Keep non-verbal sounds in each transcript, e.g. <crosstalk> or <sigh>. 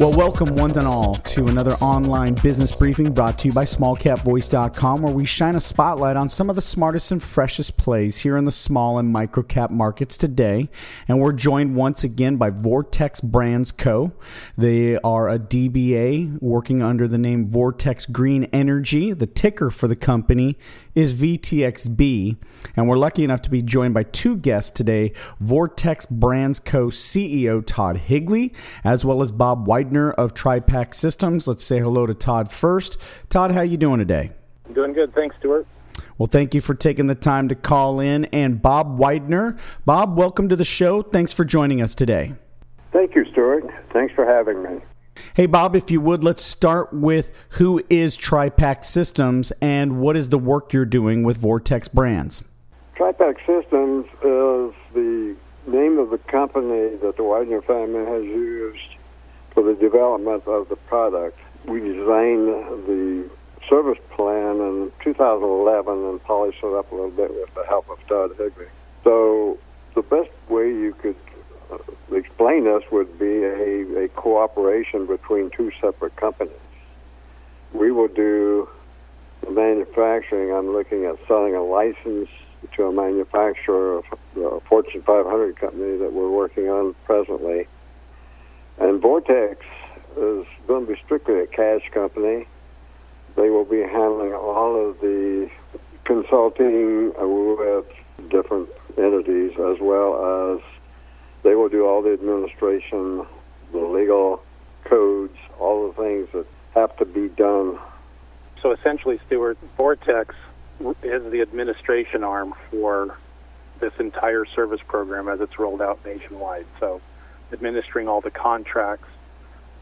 Well, welcome one and all to another online business briefing brought to you by smallcapvoice.com, where we shine a spotlight on some of the smartest and freshest plays here in the small and microcap markets today. And we're joined once again by Vortex Brands Co. They are a DBA working under the name Vortex Green Energy. The ticker for the company is VTXB. And we're lucky enough to be joined by two guests today Vortex Brands Co. CEO Todd Higley, as well as Bob Widner of Tripac Systems. Let's say hello to Todd first. Todd, how you doing today? Doing good. Thanks, Stuart. Well, thank you for taking the time to call in. And Bob Widner. Bob, welcome to the show. Thanks for joining us today. Thank you, Stuart. Thanks for having me. Hey, Bob, if you would, let's start with who is Tripac Systems and what is the work you're doing with Vortex Brands? Tripac Systems is the name of the company that the Widner family has used for the development of the product. We designed the service plan in 2011 and polished it up a little bit with the help of Todd Higley. So the best way you could this would be a, a cooperation between two separate companies. We will do the manufacturing. I'm looking at selling a license to a manufacturer, a Fortune 500 company that we're working on presently. And Vortex is going to be strictly a cash company. They will be handling all of the consulting with different entities as well as they will do all the administration, the legal codes, all the things that have to be done. So essentially, Stuart, Vortex is the administration arm for this entire service program as it's rolled out nationwide. So administering all the contracts,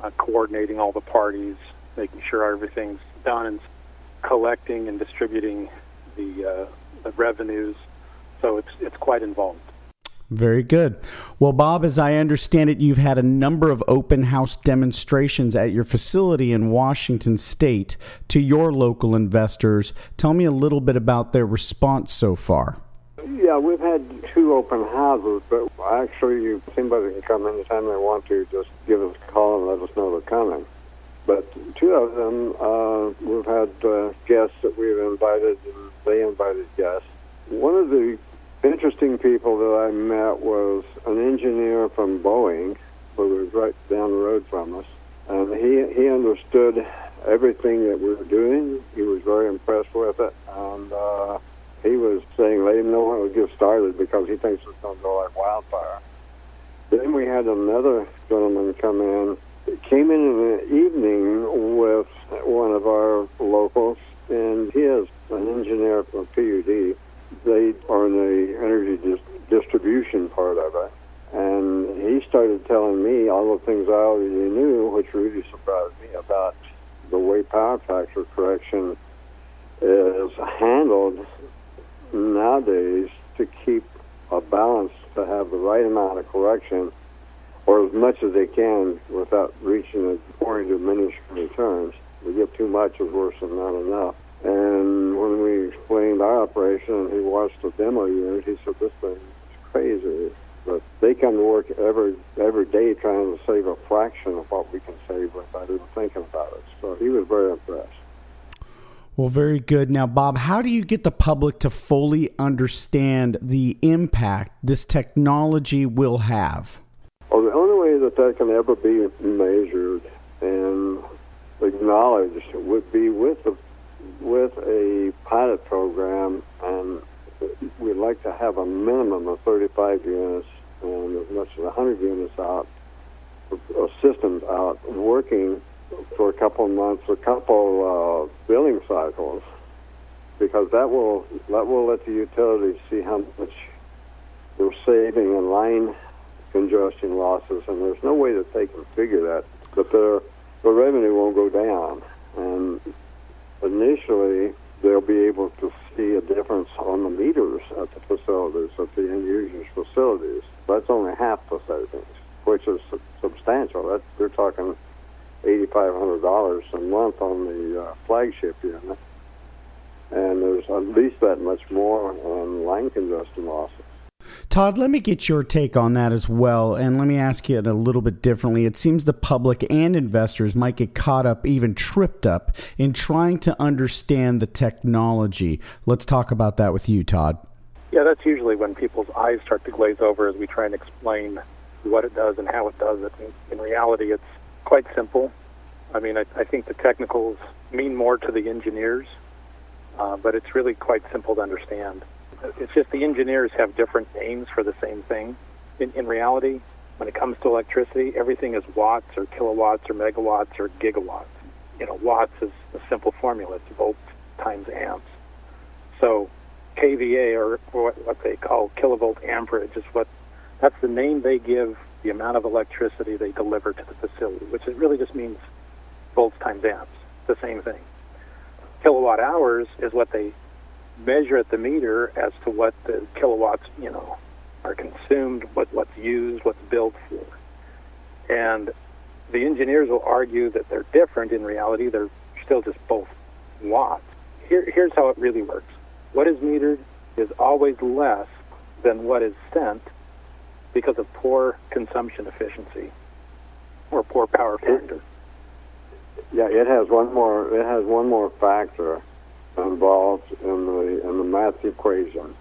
uh, coordinating all the parties, making sure everything's done, and collecting and distributing the, uh, the revenues. So it's it's quite involved. Very good. Well, Bob, as I understand it, you've had a number of open house demonstrations at your facility in Washington state to your local investors. Tell me a little bit about their response so far. Yeah, we've had two open houses, but actually, anybody can come anytime they want to. Just give us a call and let us know they're coming. But two of them, uh, we've had uh, guests that we've invited, and they invited guests. One of the interesting people that I met was an engineer from Boeing, who was right down the road from us, and he he understood everything that we were doing. He was very impressed with it, and uh, he was saying, "Let him know when we get started," because he thinks it's going to go like wildfire. Then we had another gentleman come in. Came in in the evening with one of our locals, and he is an engineer from PUD they are in the energy dis- distribution part of it. And he started telling me all the things I already knew, which really surprised me about the way power factor correction is handled nowadays to keep a balance to have the right amount of correction or as much as they can without reaching a point of diminishing returns. We get too much is worse than not enough. Explained our operation and he watched the demo unit, he said, this thing is crazy. But they come to work every every day trying to save a fraction of what we can save without even thinking about it. So he was very impressed. Well, very good. Now, Bob, how do you get the public to fully understand the impact this technology will have? Well, the only way that that can ever be measured and acknowledged would be with a with a pilot program, and we'd like to have a minimum of 35 units and as much as 100 units out, or systems out, working for a couple of months, a couple uh, billing cycles, because that will that will let the utilities see how much they're saving in line congestion losses, and there's no way that they can figure that, but their the revenue won't go down, and initially they'll be able to see a difference on the meters at the facilities, at the end users' facilities. That's only half the savings, which is substantial. That they're talking eighty-five hundred dollars a month on the uh, flagship unit, and there's at least that much more on line congestion losses. Todd, let me get your take on that as well. And let me ask you it a little bit differently. It seems the public and investors might get caught up, even tripped up, in trying to understand the technology. Let's talk about that with you, Todd. Yeah, that's usually when people's eyes start to glaze over as we try and explain what it does and how it does it. In, reality, it's quite simple. I mean, I, I think the technicals mean more to the engineers, uh, but it's really quite simple to understand. It's just the engineers have different names for the same thing. In, in reality, when it comes to electricity, everything is watts or kilowatts or megawatts or gigawatts. You know, watts is a simple formula. It's volts times amps. So kVA or what, what they call kilovolt amperage is what that's the name they give the amount of electricity they deliver to the facility, which it really just means volts times amps. the same thing. Kilowatt hours is what they measure at the meter as to what the kilowatts, you know, are consumed, what what's used, what's billed for. And the engineers will argue that they're different. In reality, they're still just both watts. Here, here's how it really works. What is metered is always less than what is sent because of poor consumption efficiency or poor power factor. Yeah, it has one more. It has one more factor involved in the in the math equation.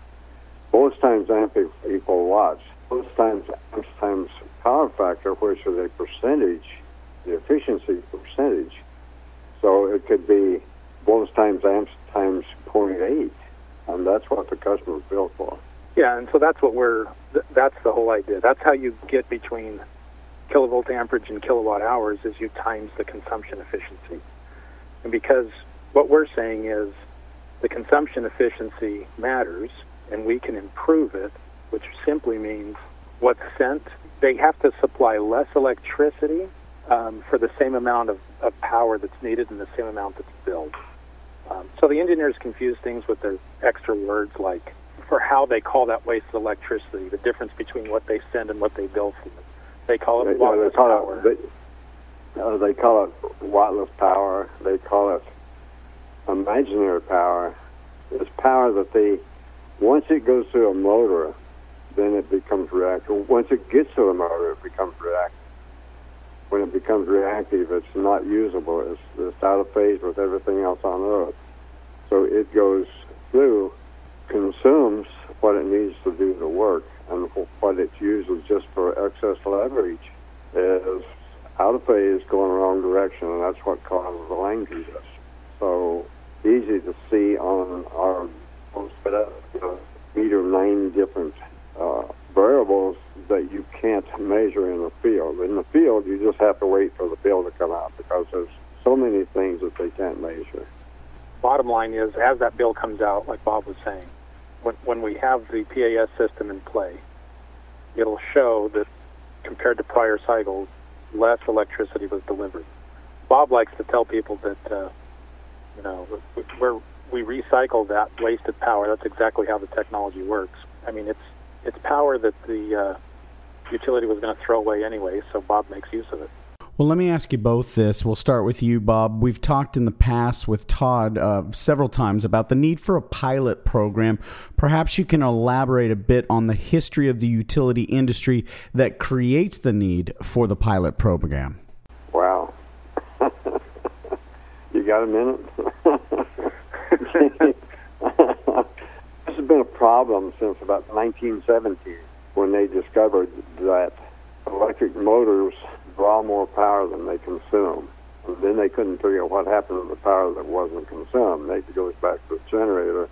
Volts times amp equal watts. Volts times amps times power factor, which is a percentage, the efficiency percentage. So it could be volts times amps times 0.8, and that's what the customer built for. Yeah, and so that's what we're. That's the whole idea. That's how you get between kilovolt amperage and kilowatt hours is you times the consumption efficiency. And because what we're saying is the consumption efficiency matters and we can improve it, which simply means what's sent, they have to supply less electricity um, for the same amount of, of power that's needed and the same amount that's billed. Um, so the engineers confuse things with their extra words like for how they call that wasted electricity, the difference between what they send and what they bill for. They call it wattless power. It, they, uh, they call it wattless power. They call it imaginary power is power that they, once it goes through a motor, then it becomes reactive. Once it gets to the motor, it becomes reactive. When it becomes reactive, it's not usable. It's, it's out of phase with everything else on Earth. So it goes through, consumes what it needs to do the work, and what it's used just for excess leverage is out of phase, going the wrong direction, and that's what causes the line congestion. So easy to see on our set up you know, meter nine different uh, variables that you can't measure in the field. In the field, you just have to wait for the bill to come out because there's so many things that they can't measure. Bottom line is, as that bill comes out, like Bob was saying, when, when we have the PAS system in play, it'll show that compared to prior cycles, less electricity was delivered. Bob likes to tell people that uh, you know, where we recycle that wasted power. That's exactly how the technology works. I mean, it's it's power that the uh, utility was going to throw away anyway, so Bob makes use of it. Well, let me ask you both this. We'll start with you, Bob. We've talked in the past with Todd uh, several times about the need for a pilot program. Perhaps you can elaborate a bit on the history of the utility industry that creates the need for the pilot program. Wow. <laughs> you got a minute? <laughs> this has been a problem since about 1970 when they discovered that electric motors draw more power than they consume. And then they couldn't figure out what happened to the power that wasn't consumed. It goes back to the generator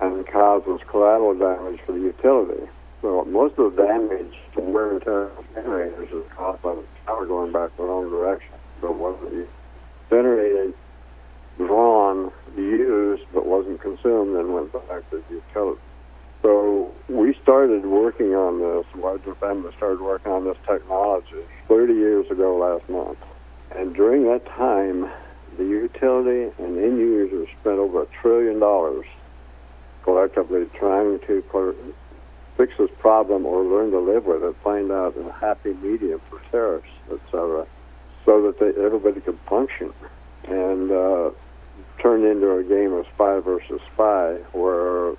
and causes collateral damage for the utility. So most of the damage from wear and tear of generators is caused by the power going back the wrong direction. So it wasn't generated, drawn, used, but wasn't consumed, and went back to the utility. So we started working on this. Roger family started working on this technology 30 years ago last month. And during that time, the utility and end users spent over a trillion dollars collectively trying to fix this problem or learn to live with it, find out a happy medium for tariffs, etc., so that they, everybody could function. And uh, turned into a game of spy versus spy, where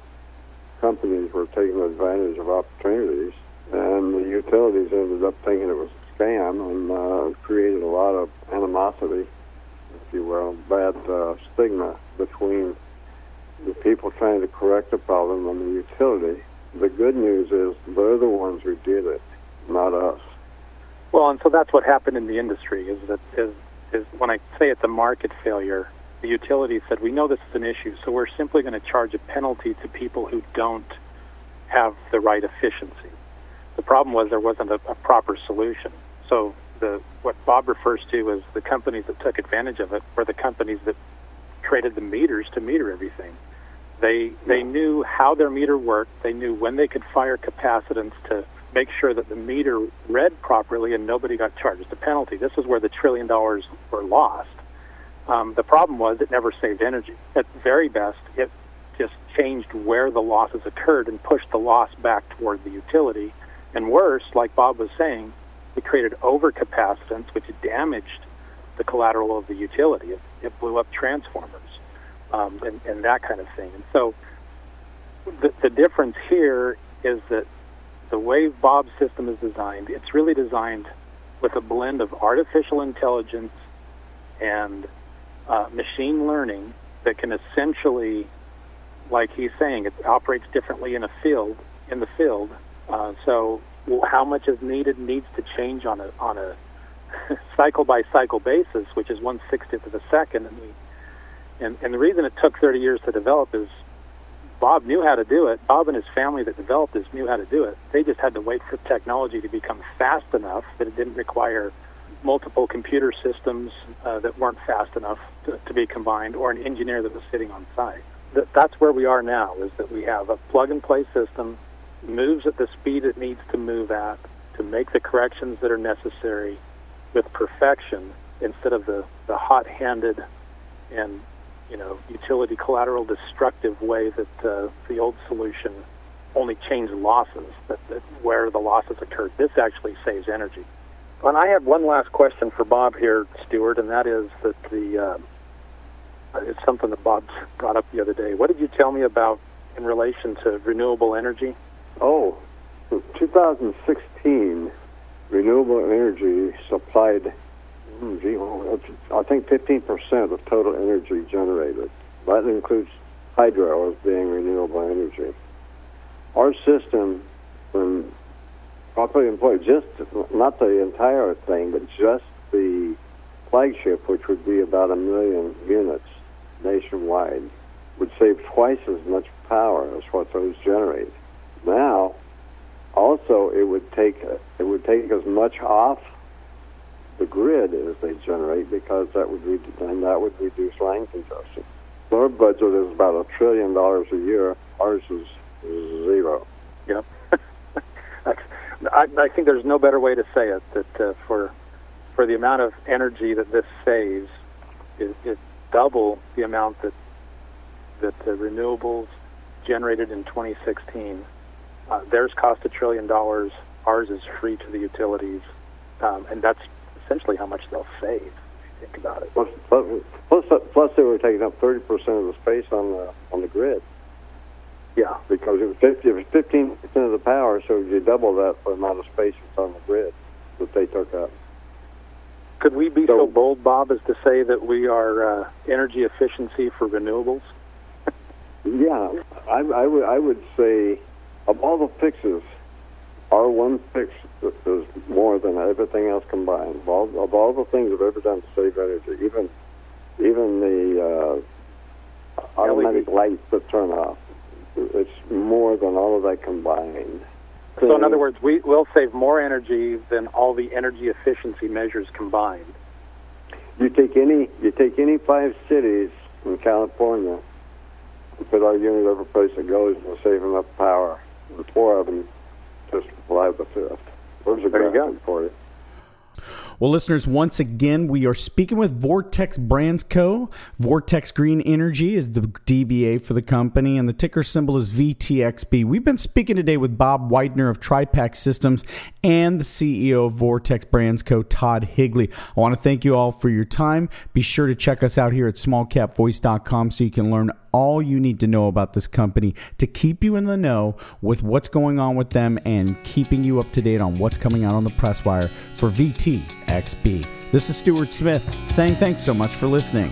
companies were taking advantage of opportunities, and the utilities ended up thinking it was a scam and uh, created a lot of animosity, if you will, bad uh, stigma between the people trying to correct the problem and the utility. The good news is they're the ones who did it, not us. Well, and so that's what happened in the industry. Is that is is when I say it's a market failure, the utility said, we know this is an issue, so we're simply going to charge a penalty to people who don't have the right efficiency. The problem was there wasn't a, a proper solution. So the what Bob refers to as the companies that took advantage of it were the companies that created the meters to meter everything. They they knew how their meter worked. They knew when they could fire capacitance to make sure that the meter read properly and nobody got charged a penalty. This is where the trillion dollars were lost um, the problem was it never saved energy. At very best, it just changed where the losses occurred and pushed the loss back toward the utility. And worse, like Bob was saying, it created overcapacitance, which damaged the collateral of the utility. It, it blew up transformers um, and, and that kind of thing. And so the, the difference here is that the way Bob's system is designed, it's really designed with a blend of artificial intelligence and uh, machine learning that can essentially, like he's saying, it operates differently in a field in the field. Uh, so how much is needed needs to change on a on a <laughs> cycle by cycle basis, which is one sixtieth of a second. And, we, and and the reason it took 30 years to develop is Bob knew how to do it. Bob and his family that developed this knew how to do it. They just had to wait for technology to become fast enough that it didn't require multiple computer systems uh, that weren't fast enough to, to, be combined, or an engineer that was sitting on site. That, that's where we are now. Is that we have a plug-and-play system, moves at the speed it needs to move at to make the corrections that are necessary with perfection, instead of the, the hot-handed and you know utility collateral destructive way that uh, the old solution only changed losses. That, that where the losses occurred, this actually saves energy. And I have one last question for Bob here, Stuart, and that is that the uh, it's something that Bob brought up the other day. What did you tell me about in relation to renewable energy? Oh, 2016, renewable energy supplied, hmm, I think 15% of total energy generated. That includes hydro as being renewable energy. Our system, when properly employed, just not the entire thing, but just the flagship, which would be about a million units nationwide, would save twice as much power as what those generate. Now, also, it would take it would take as much off the grid as they generate because that would re- and that would reduce line congestion. Our budget is about a trillion dollars a year. Ours is zero. Yep. I, I think there's no better way to say it that uh, for for the amount of energy that this saves is, is double the amount that that the renewables generated in 2016. Uh, theirs cost a trillion dollars. Ours is free to the utilities, um, and that's essentially how much they'll save. If you think about it. Plus, plus, plus, plus they were taking up 30% of the space on the on the grid. Yeah, because it was 50, it was 15% of the power, so you double that for the amount of space that's on the grid that they took up. Could we be so, so bold, Bob, as to say that we are uh, energy efficiency for renewables? yeah, I, I, would, would say of all the fixes, our one fix is more than everything else combined. Of all, of all the things we've ever done to save energy, even even the uh, automatic LED. lights that turn off, it's more than all of that combined. So, in other words, we will save more energy than all the energy efficiency measures combined. You take any you take any five cities in California, and put our unit every place it goes, and we'll save enough power. The four of them just fly the fifth. Where's the you for you? Well, listeners, once again, we are speaking with Vortex Brands Co. Vortex Green Energy is the DBA for the company, and the ticker symbol is VTXB. We've been speaking today with Bob Widner of Tripac Systems and the CEO of Vortex Brands Co., Todd Higley. I want to thank you all for your time. Be sure to check us out here at smallcapvoice.com so you can learn all you need to know about this company to keep you in the know with what's going on with them and keeping you up to date on what's coming out on the press wire for VTXB. This is Stuart Smith saying thanks so much for listening.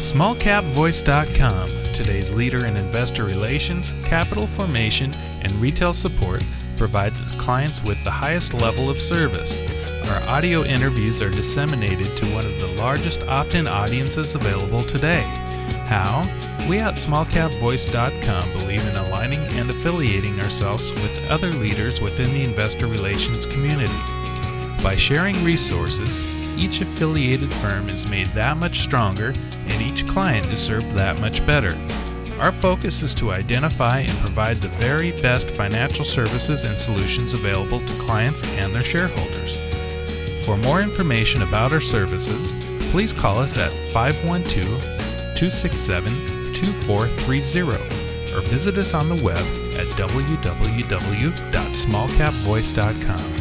SmallCapVoice.com, today's leader in investor relations, capital formation, and retail support, provides its clients with the highest level of service. Our audio interviews are disseminated to one of the largest opt in audiences available today. How? We at smallcapvoice.com believe in aligning and affiliating ourselves with other leaders within the investor relations community. By sharing resources, each affiliated firm is made that much stronger and each client is served that much better. Our focus is to identify and provide the very best financial services and solutions available to clients and their shareholders. For more information about our services, please call us at 512 267 2430 or visit us on the web at www.smallcapvoice.com.